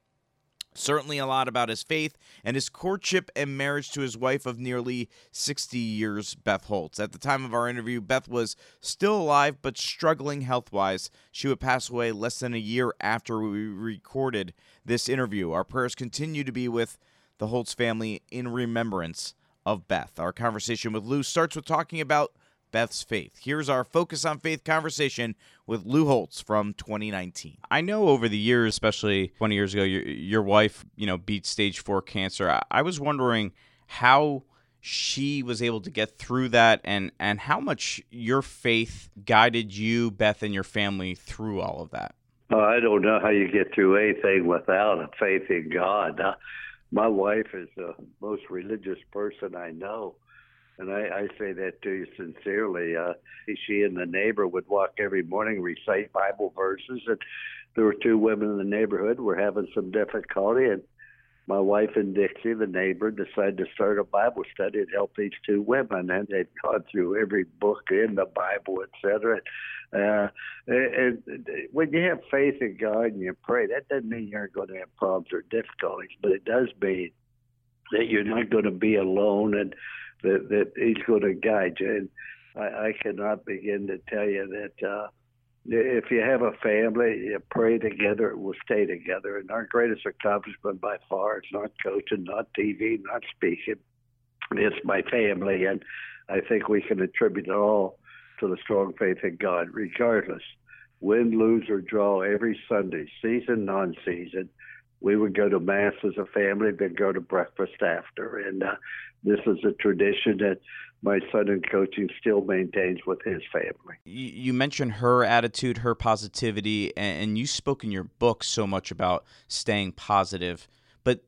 Certainly a lot about his faith and his courtship and marriage to his wife of nearly 60 years, Beth Holtz. At the time of our interview, Beth was still alive but struggling health wise. She would pass away less than a year after we recorded this interview. Our prayers continue to be with the Holtz family in remembrance of Beth. Our conversation with Lou starts with talking about Beth's faith. Here's our Focus on Faith conversation with Lou Holtz from 2019. I know over the years, especially 20 years ago, your, your wife, you know, beat stage four cancer. I, I was wondering how she was able to get through that and and how much your faith guided you beth and your family through all of that uh, i don't know how you get through anything without a faith in god uh, my wife is the most religious person i know and I, I say that to you sincerely. Uh, she and the neighbor would walk every morning, recite Bible verses, and there were two women in the neighborhood were having some difficulty, and my wife and Dixie, the neighbor, decided to start a Bible study to help these two women, and they'd gone through every book in the Bible, etc. Uh, and, and when you have faith in God and you pray, that doesn't mean you're going to have problems or difficulties, but it does mean that you're not going to be alone and that, that he's going to guide you. And I, I cannot begin to tell you that uh, if you have a family, you pray together, it will stay together. And our greatest accomplishment by far is not coaching, not TV, not speaking. It's my family. And I think we can attribute it all to the strong faith in God, regardless. Win, lose, or draw every Sunday, season, non season we would go to mass as a family, then go to breakfast after. And uh, this is a tradition that my son in coaching still maintains with his family. You mentioned her attitude, her positivity, and you spoke in your book so much about staying positive. But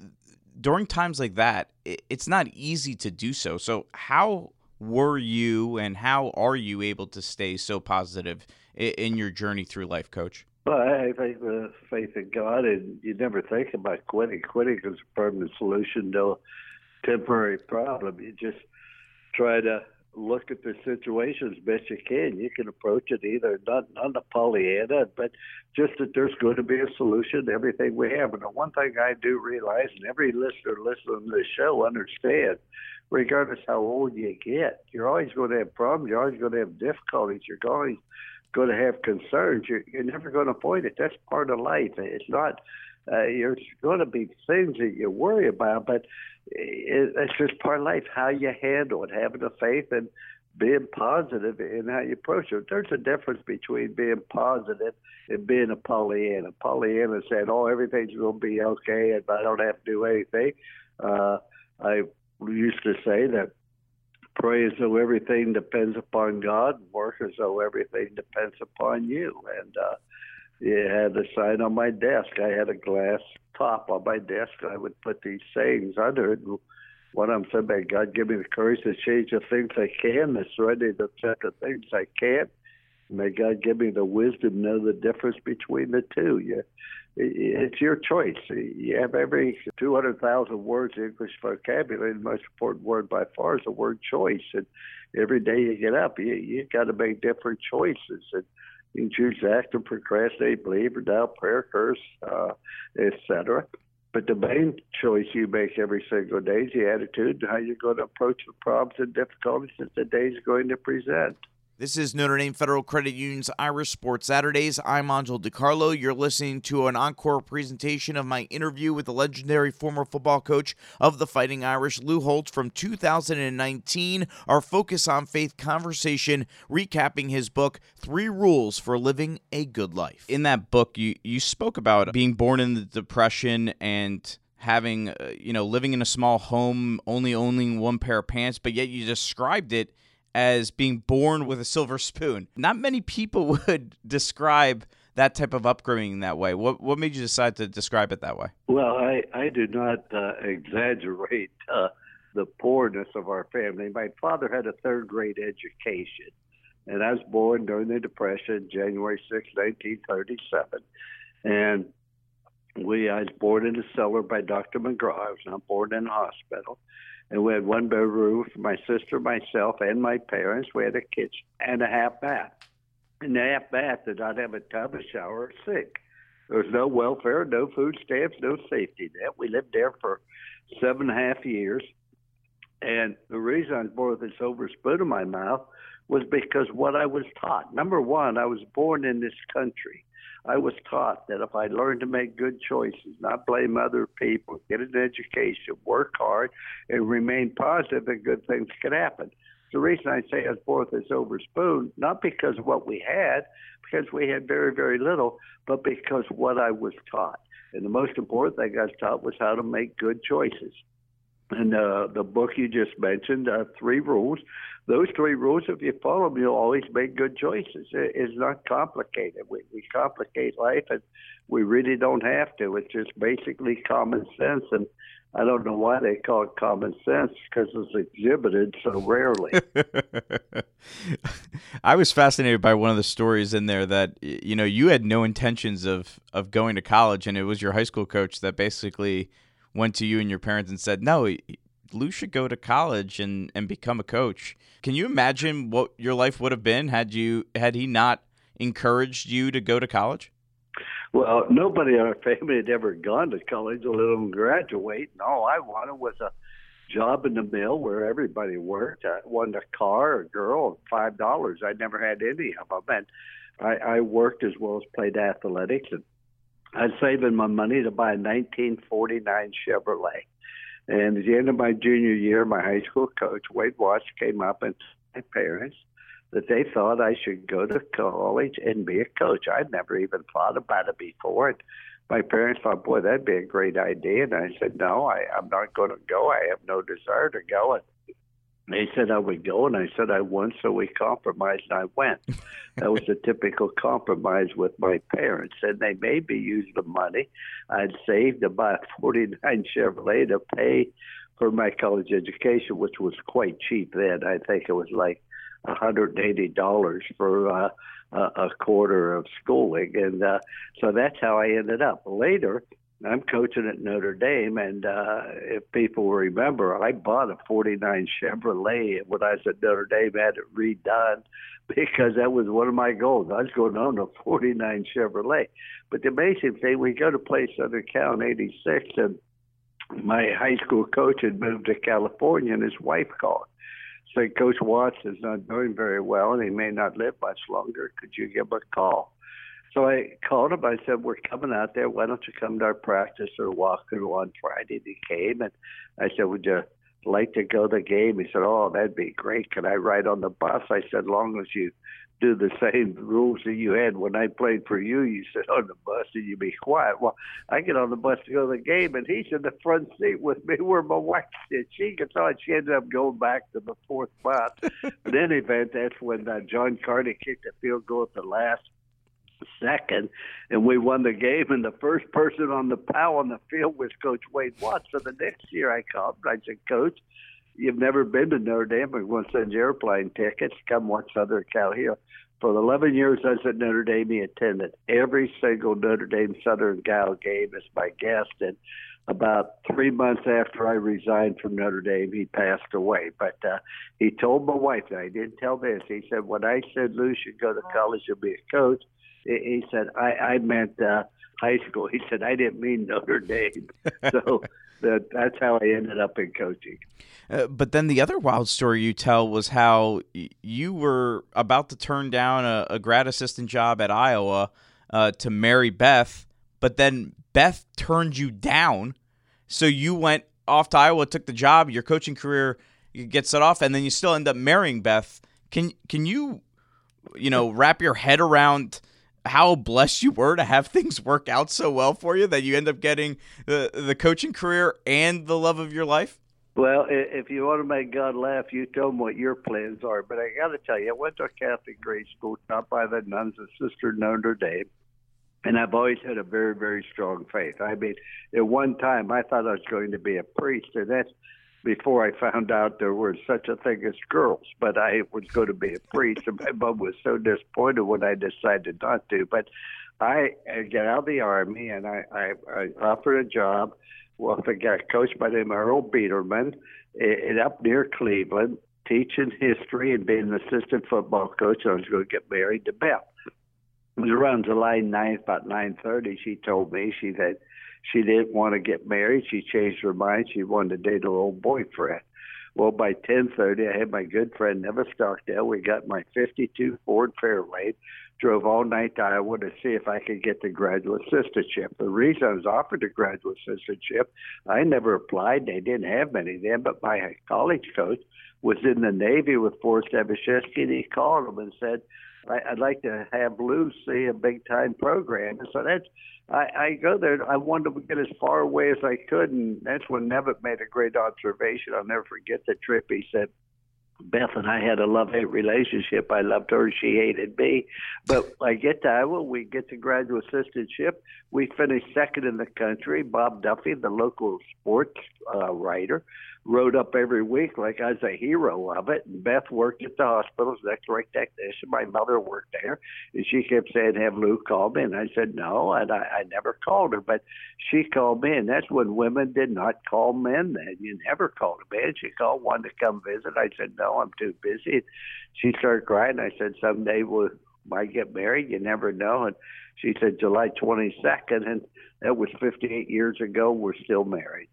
during times like that, it's not easy to do so. So, how were you and how are you able to stay so positive in your journey through life, coach? Well, I think the uh, faith in God, and you never think about quitting. Quitting is a permanent solution to a temporary problem. You just try to look at the situation as best you can. You can approach it either not not a Pollyanna, but just that there's going to be a solution to everything we have. And the one thing I do realize, and every listener listening to the show understand, regardless how old you get, you're always going to have problems. You're always going to have difficulties. You're going going to have concerns. You're, you're never going to avoid it. That's part of life. It's not. Uh, there's going to be things that you worry about, but it, it's just part of life. How you handle it, having the faith and being positive in how you approach it. There's a difference between being positive and being a Pollyanna. Pollyanna said, "Oh, everything's going to be okay, and I don't have to do anything." Uh, I used to say that pray as though everything depends upon God, work as though everything depends upon you. And uh, it had a sign on my desk. I had a glass top on my desk. I would put these sayings under it. One of them said, May God give me the courage to change the things I can, the serenity to accept the things I can't. May God give me the wisdom to know the difference between the two. You, it's your choice. You have every 200,000 words English vocabulary. The most important word by far is the word choice. And every day you get up, you you got to make different choices. And you choose to act and procrastinate, believe or doubt, prayer, curse, uh, etc. But the main choice you make every single day is the attitude and how you're going to approach the problems and difficulties that the day is going to present. This is Notre Dame Federal Credit Union's Irish Sports Saturdays. I'm Angelo DiCarlo. You're listening to an encore presentation of my interview with the legendary former football coach of the Fighting Irish, Lou Holtz, from 2019. Our Focus on Faith conversation, recapping his book, Three Rules for Living a Good Life. In that book, you, you spoke about being born in the Depression and having, uh, you know, living in a small home, only owning one pair of pants, but yet you described it as being born with a silver spoon. Not many people would describe that type of upbringing that way. What what made you decide to describe it that way? Well, I I do not uh, exaggerate uh, the poorness of our family. My father had a third grade education, and I was born during the Depression, January 6, 1937, and we I was born in a cellar by Dr. McGraw. I was not born in a hospital and we had one bedroom for my sister, myself, and my parents. We had a kitchen and a half bath. And the half bath did not have a tub, a shower, or sink. There was no welfare, no food stamps, no safety net. We lived there for seven and a half years. And the reason I was this silver spoon in my mouth was because what I was taught. Number one, I was born in this country. I was taught that if I learned to make good choices, not blame other people, get an education, work hard, and remain positive, that good things could happen. The reason I say I was born with a silver spoon, not because of what we had, because we had very, very little, but because what I was taught. And the most important thing I was taught was how to make good choices. And uh, the book you just mentioned, uh, Three Rules, those three rules, if you follow them, you'll always make good choices. It's not complicated. We, we complicate life, and we really don't have to. It's just basically common sense. And I don't know why they call it common sense because it's exhibited so rarely. I was fascinated by one of the stories in there that you know you had no intentions of of going to college, and it was your high school coach that basically went to you and your parents and said, "No, Lou should go to college and, and become a coach. Can you imagine what your life would have been had you had he not encouraged you to go to college? Well, nobody in our family had ever gone to college, let alone graduate. And all I wanted was a job in the mill where everybody worked. I wanted a car, a girl, five dollars. I never had any of them, and I, I worked as well as played athletics. And I was saving my money to buy a 1949 Chevrolet. And at the end of my junior year, my high school coach, Wade Watts, came up and my parents that they thought I should go to college and be a coach. I'd never even thought about it before. And my parents thought, boy, that'd be a great idea. And I said, no, I, I'm not going to go. I have no desire to go. And they said I would go, and I said I wouldn't, so we compromised, and I went. that was a typical compromise with my parents, and they made me use the money I'd saved to buy a 49 Chevrolet to pay for my college education, which was quite cheap then. I think it was like $180 for uh, a quarter of schooling, and uh, so that's how I ended up. Later, I'm coaching at Notre Dame, and uh, if people remember, I bought a '49 Chevrolet when I was at Notre Dame. Had it redone because that was one of my goals. I was going to own a '49 Chevrolet. But the amazing thing, we go to play Southern Cal in '86, and my high school coach had moved to California, and his wife called. Said, Coach Watts is not doing very well, and he may not live much longer. Could you give him a call? So I called him. I said, "We're coming out there. Why don't you come to our practice or walkthrough on Friday?" And he came, and I said, "Would you like to go to the game?" He said, "Oh, that'd be great. Can I ride on the bus?" I said, "Long as you do the same rules that you had when I played for you. You sit on the bus and you be quiet. Well, I get on the bus to go to the game, and he's in the front seat with me where my wife sits. She gets on. She ended up going back to the fourth spot. but in any event, that's when uh, John Carney kicked a field goal at the last second, and we won the game. And the first person on the POW on the field was Coach Wade Watts. So the next year I called. I said, Coach, you've never been to Notre Dame. We're going to send you airplane tickets. Come watch Southern Cal here. For the 11 years I was at Notre Dame, he attended every single Notre Dame Southern Cal game as my guest. And about three months after I resigned from Notre Dame, he passed away. But uh, he told my wife, and I didn't tell this, he said, when I said Lou should go to college and be a coach, he said, I, I meant uh, high school. He said, I didn't mean Notre Dame. so that, that's how I ended up in coaching. Uh, but then the other wild story you tell was how y- you were about to turn down a, a grad assistant job at Iowa uh, to marry Beth, but then Beth turned you down. So you went off to Iowa, took the job, your coaching career gets set off, and then you still end up marrying Beth. Can can you, you know, wrap your head around how blessed you were to have things work out so well for you that you end up getting the the coaching career and the love of your life? Well, if you want to make God laugh, you tell him what your plans are. But I got to tell you, I went to a Catholic grade school taught by the nuns of Sister Notre Dame, and I've always had a very, very strong faith. I mean, at one time, I thought I was going to be a priest, and that's before I found out there was such a thing as girls. But I was going to be a priest, and my mom was so disappointed when I decided not to. But I, I got out of the army, and I, I, I offered a job with a guy, coach by the name of Earl Biederman and up near Cleveland, teaching history and being an assistant football coach. And I was going to get married to Beth. It was around July 9th, about 9.30, she told me she said she didn't want to get married. She changed her mind. She wanted to date her old boyfriend. Well, by 10:30, I had my good friend Nevis Stockdale. We got my '52 Ford Fairlane, drove all night to Iowa to see if I could get the graduate assistantship. The reason I was offered the graduate assistantship, I never applied. They didn't have many then, but my college coach was in the Navy with Forrest Evashevski, and he called him and said, I'd like to have Lou see a big time program. So that's I, I go there. I wanted to get as far away as I could, and that's when Nevitt made a great observation. I'll never forget the trip. He said, Beth and I had a love hate relationship. I loved her, she hated me. But I get to Iowa, we get to graduate assistantship. We finished second in the country. Bob Duffy, the local sports uh, writer, wrote up every week like I was a hero of it. And Beth worked at the hospital as an X-ray technician. My mother worked there, and she kept saying, "Have Lou call me?" And I said, "No," and I, I never called her, but she called me, and that's when women did not call men. Then you never called a man. She called one to come visit. I said, "No, I'm too busy." She started crying. I said, "Someday we'll might get married. You never know." And she said, "July 22nd," and that was 58 years ago. We're still married.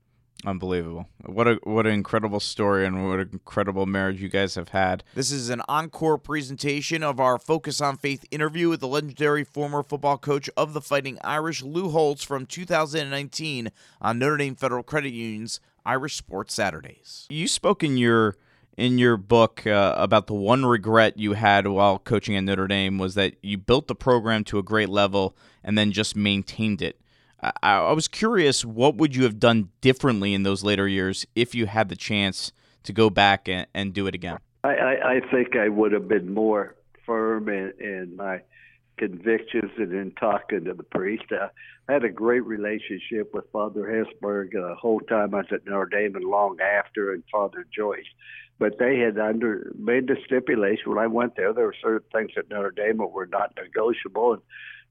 Unbelievable. What a what an incredible story and what an incredible marriage you guys have had. This is an encore presentation of our Focus on Faith interview with the legendary former football coach of the Fighting Irish, Lou Holtz, from 2019 on Notre Dame Federal Credit Union's Irish Sports Saturdays. You spoke in your in your book uh, about the one regret you had while coaching at Notre Dame was that you built the program to a great level and then just maintained it. I, I was curious, what would you have done differently in those later years if you had the chance to go back and, and do it again? I, I, I think I would have been more firm in, in my convictions and in talking to the priest. Uh, I had a great relationship with Father Hesburgh the whole time I was at Notre Dame and long after, and Father Joyce. But they had under made the stipulation when I went there. There were certain things at Notre Dame that were not negotiable, and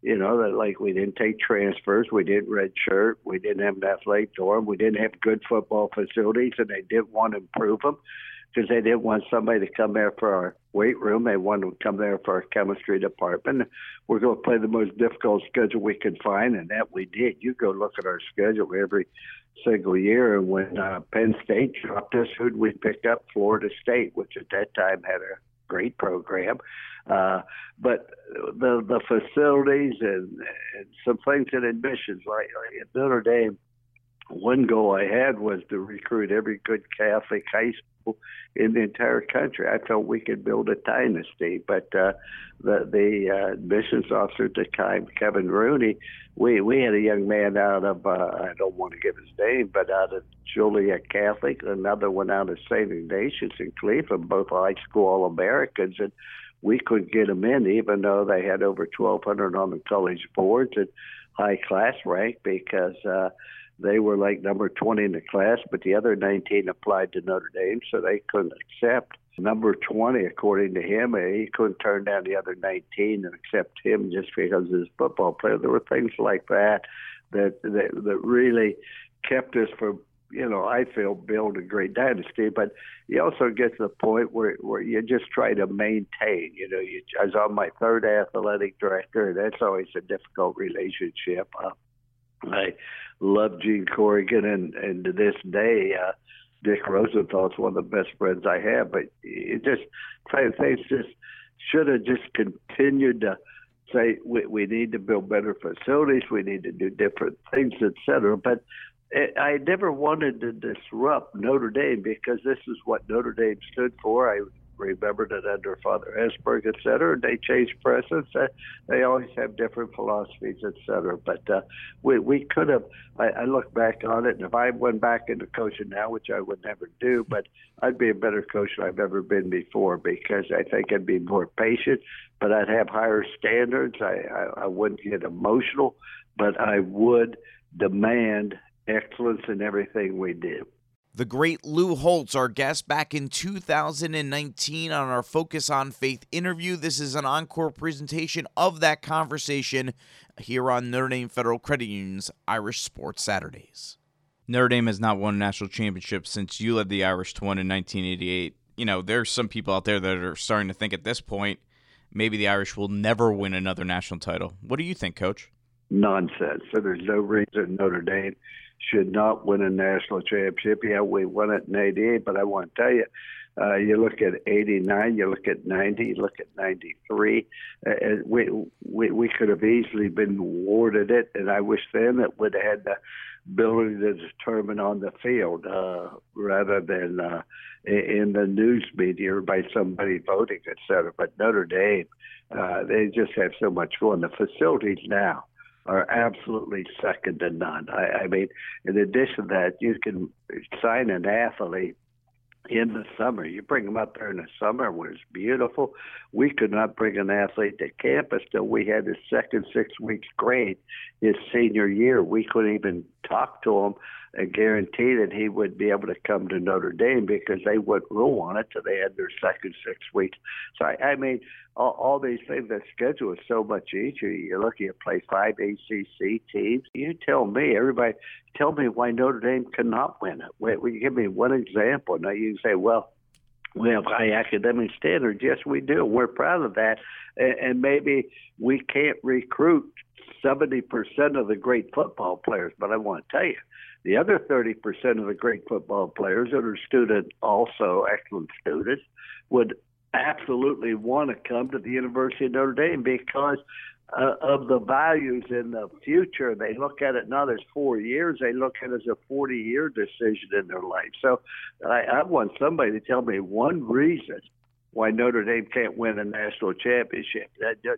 you know, that like we didn't take transfers, we didn't red shirt, we didn't have an athletic dorm, we didn't have good football facilities, and they didn't want to improve them because they didn't want somebody to come there for our weight room. They wanted to come there for our chemistry department. We're going to play the most difficult schedule we could find, and that we did. You go look at our schedule every single year. And when uh, Penn State dropped us, who'd we pick up? Florida State, which at that time had a great program. Uh, but the the facilities and, and some things in admissions, like, like at Notre Dame, one goal I had was to recruit every good Catholic high in the entire country. I felt we could build a dynasty, but uh, the the uh, admissions officer at the time, Kevin Rooney, we we had a young man out of uh, I don't want to give his name, but out of Joliet Catholic, another one out of St. Ignatius in Cleveland, both high school All Americans, and we couldn't get them in, even though they had over 1,200 on the college boards and high class rank because. uh they were like number 20 in the class, but the other 19 applied to Notre Dame, so they couldn't accept number 20, according to him. He couldn't turn down the other 19 and accept him just because he's a football player. There were things like that that that, that really kept us from you know, I feel build a great dynasty, but you also get to the point where where you just try to maintain. You know, you, I was on my third athletic director, and that's always a difficult relationship. Uh, I love Gene Corrigan, and and to this day, uh, Dick Rosenthal's one of the best friends I have. But it just things just should have just continued to say we, we need to build better facilities, we need to do different things, etc. But I never wanted to disrupt Notre Dame because this is what Notre Dame stood for. I remembered it under Father Hesburgh, et cetera. They change presidents. Uh, they always have different philosophies, et cetera. But uh, we we could have. I, I look back on it, and if I went back into coaching now, which I would never do, but I'd be a better coach than I've ever been before because I think I'd be more patient, but I'd have higher standards. I I, I wouldn't get emotional, but I would demand excellence in everything we do. The great Lou Holtz, our guest back in 2019 on our Focus on Faith interview. This is an encore presentation of that conversation here on Notre Dame Federal Credit Union's Irish Sports Saturdays. Notre Dame has not won a national championship since you led the Irish to one in 1988. You know, there's some people out there that are starting to think at this point maybe the Irish will never win another national title. What do you think, Coach? Nonsense. So there's no reason Notre Dame should not win a national championship. Yeah, we won it in '88, but I want to tell you, uh, you look at '89, you look at '90, you look at '93. Uh, we, we we could have easily been awarded it, and I wish then that would have had the ability to determine on the field uh, rather than uh, in the news media by somebody voting, et cetera. But Notre Dame, uh, they just have so much fun. The facilities now are absolutely second to none. I, I mean, in addition to that, you can sign an athlete in the summer. You bring them up there in the summer when it's beautiful. We could not bring an athlete to campus till we had his second six weeks grade his senior year. We couldn't even talk to him and guarantee that he would be able to come to Notre Dame because they wouldn't rule on it till they had their second six weeks. So I, I mean, all, all these things. That schedule is so much easier. You're looking at play five ACC teams. You tell me, everybody, tell me why Notre Dame cannot win it. Wait, will you give me one example? Now you say, well, we have high academic standards. Yes, we do. We're proud of that. And, and maybe we can't recruit 70% of the great football players, but I want to tell you, the other 30% of the great football players that are student, also excellent students, would absolutely want to come to the University of Notre Dame because uh, of the values in the future. They look at it not as four years; they look at it as a forty-year decision in their life. So, I, I want somebody to tell me one reason why Notre Dame can't win a national championship.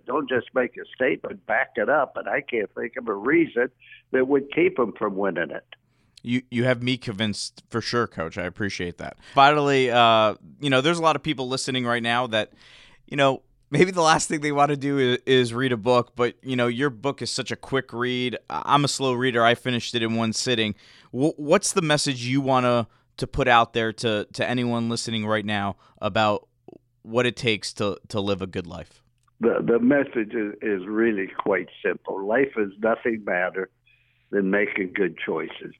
Don't just make a statement, back it up. And I can't think of a reason that would keep them from winning it you you have me convinced for sure, Coach. I appreciate that. Finally, uh, you know, there's a lot of people listening right now that, you know, maybe the last thing they want to do is, is, read a book, but you know, your book is such a quick read. I'm a slow reader. I finished it in one sitting. W- what's the message you want to to put out there to to anyone listening right now about what it takes to to live a good life? The the message is, is really quite simple. Life is nothing better than making good choices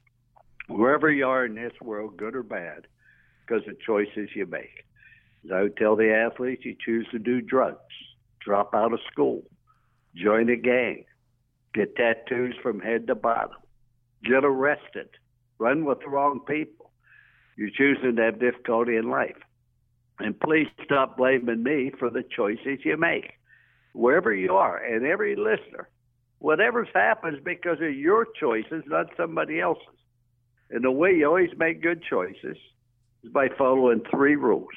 wherever you are in this world, good or bad, because of choices you make. As I would tell the athletes, you choose to do drugs, drop out of school, join a gang, get tattoos from head to bottom, get arrested, run with the wrong people. You're choosing to have difficulty in life. And please stop blaming me for the choices you make, wherever you are, and every listener. Whatever's happened is because of your choices, not somebody else's. And the way you always make good choices is by following three rules.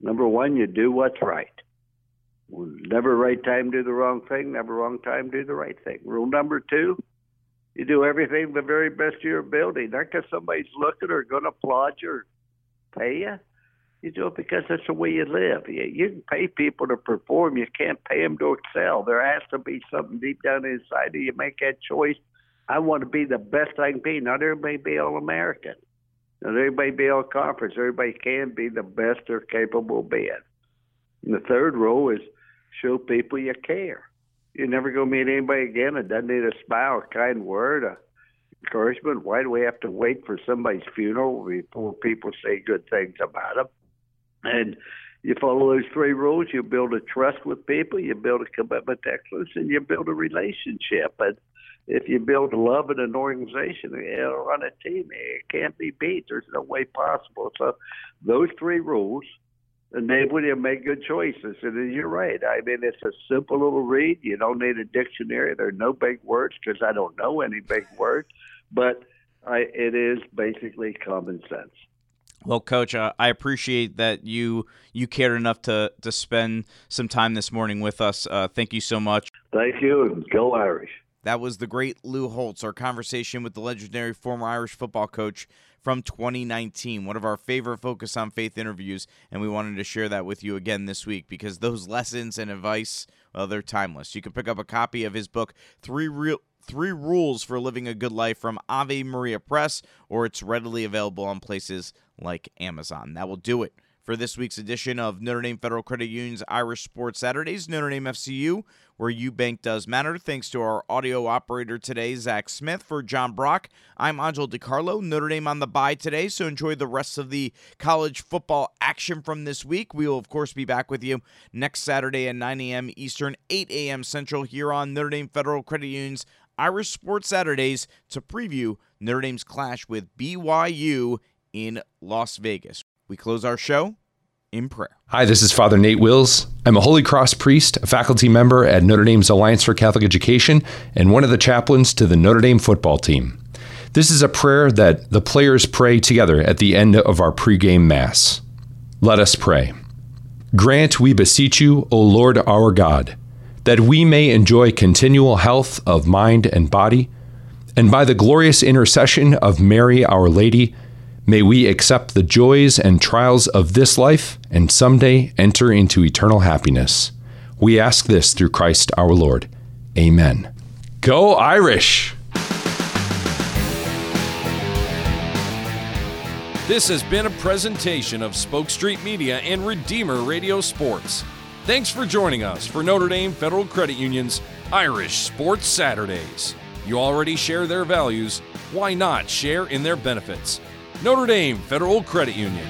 Number one, you do what's right. Never right time do the wrong thing, never wrong time do the right thing. Rule number two, you do everything the very best of your ability, not because somebody's looking or going to applaud you or pay you. You do it because that's the way you live. You, you can pay people to perform. You can't pay them to excel. There has to be something deep down inside of you. Make that choice. I want to be the best I can be. Not everybody be all American. Not everybody be all conference. Everybody can be the best they're capable of being. And the third rule is show people you care. You're never going to meet anybody again that doesn't need a smile, a kind word, a encouragement. Why do we have to wait for somebody's funeral before people say good things about them? And you follow those three rules, you build a trust with people, you build a commitment to excellence, and you build a relationship. And if you build love in an organization you know, on a team, it can't be beat. There's no way possible. So those three rules enable you to make good choices. And you're right. I mean, it's a simple little read. You don't need a dictionary. There are no big words because I don't know any big words. But I, it is basically common sense. Well, Coach, uh, I appreciate that you you cared enough to to spend some time this morning with us. Uh, thank you so much. Thank you, and go Irish. That was the great Lou Holtz, our conversation with the legendary former Irish football coach from 2019, one of our favorite Focus on Faith interviews, and we wanted to share that with you again this week because those lessons and advice, well, they're timeless. You can pick up a copy of his book, Three Real Three Rules for Living a Good Life from Ave Maria Press, or it's readily available on places like Amazon. That will do it for this week's edition of Notre Dame Federal Credit Union's Irish Sports Saturdays, Notre Dame FCU, where you bank does matter. Thanks to our audio operator today, Zach Smith. For John Brock, I'm Angelo DiCarlo. Notre Dame on the bye today, so enjoy the rest of the college football action from this week. We will, of course, be back with you next Saturday at 9 a.m. Eastern, 8 a.m. Central here on Notre Dame Federal Credit Union's Irish Sports Saturdays to preview Notre Dame's clash with BYU in Las Vegas. We close our show in prayer. Hi, this is Father Nate Wills. I'm a Holy Cross priest, a faculty member at Notre Dame's Alliance for Catholic Education, and one of the chaplains to the Notre Dame football team. This is a prayer that the players pray together at the end of our pregame Mass. Let us pray. Grant, we beseech you, O Lord our God, that we may enjoy continual health of mind and body, and by the glorious intercession of Mary our Lady, may we accept the joys and trials of this life and someday enter into eternal happiness. We ask this through Christ our Lord. Amen. Go Irish! This has been a presentation of Spoke Street Media and Redeemer Radio Sports. Thanks for joining us for Notre Dame Federal Credit Union's Irish Sports Saturdays. You already share their values, why not share in their benefits? Notre Dame Federal Credit Union.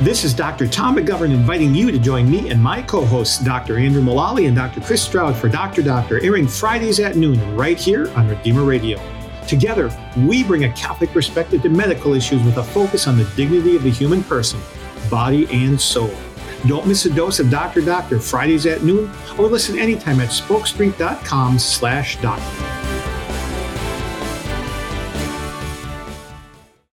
This is Dr. Tom McGovern inviting you to join me and my co hosts, Dr. Andrew Mullally and Dr. Chris Stroud, for Dr. Doctor, airing Fridays at noon right here on Redeemer Radio. Together, we bring a Catholic perspective to medical issues with a focus on the dignity of the human person, body, and soul. Don't miss a dose of Dr. Doctor Fridays at noon or listen anytime at spokestreet.com slash doctor.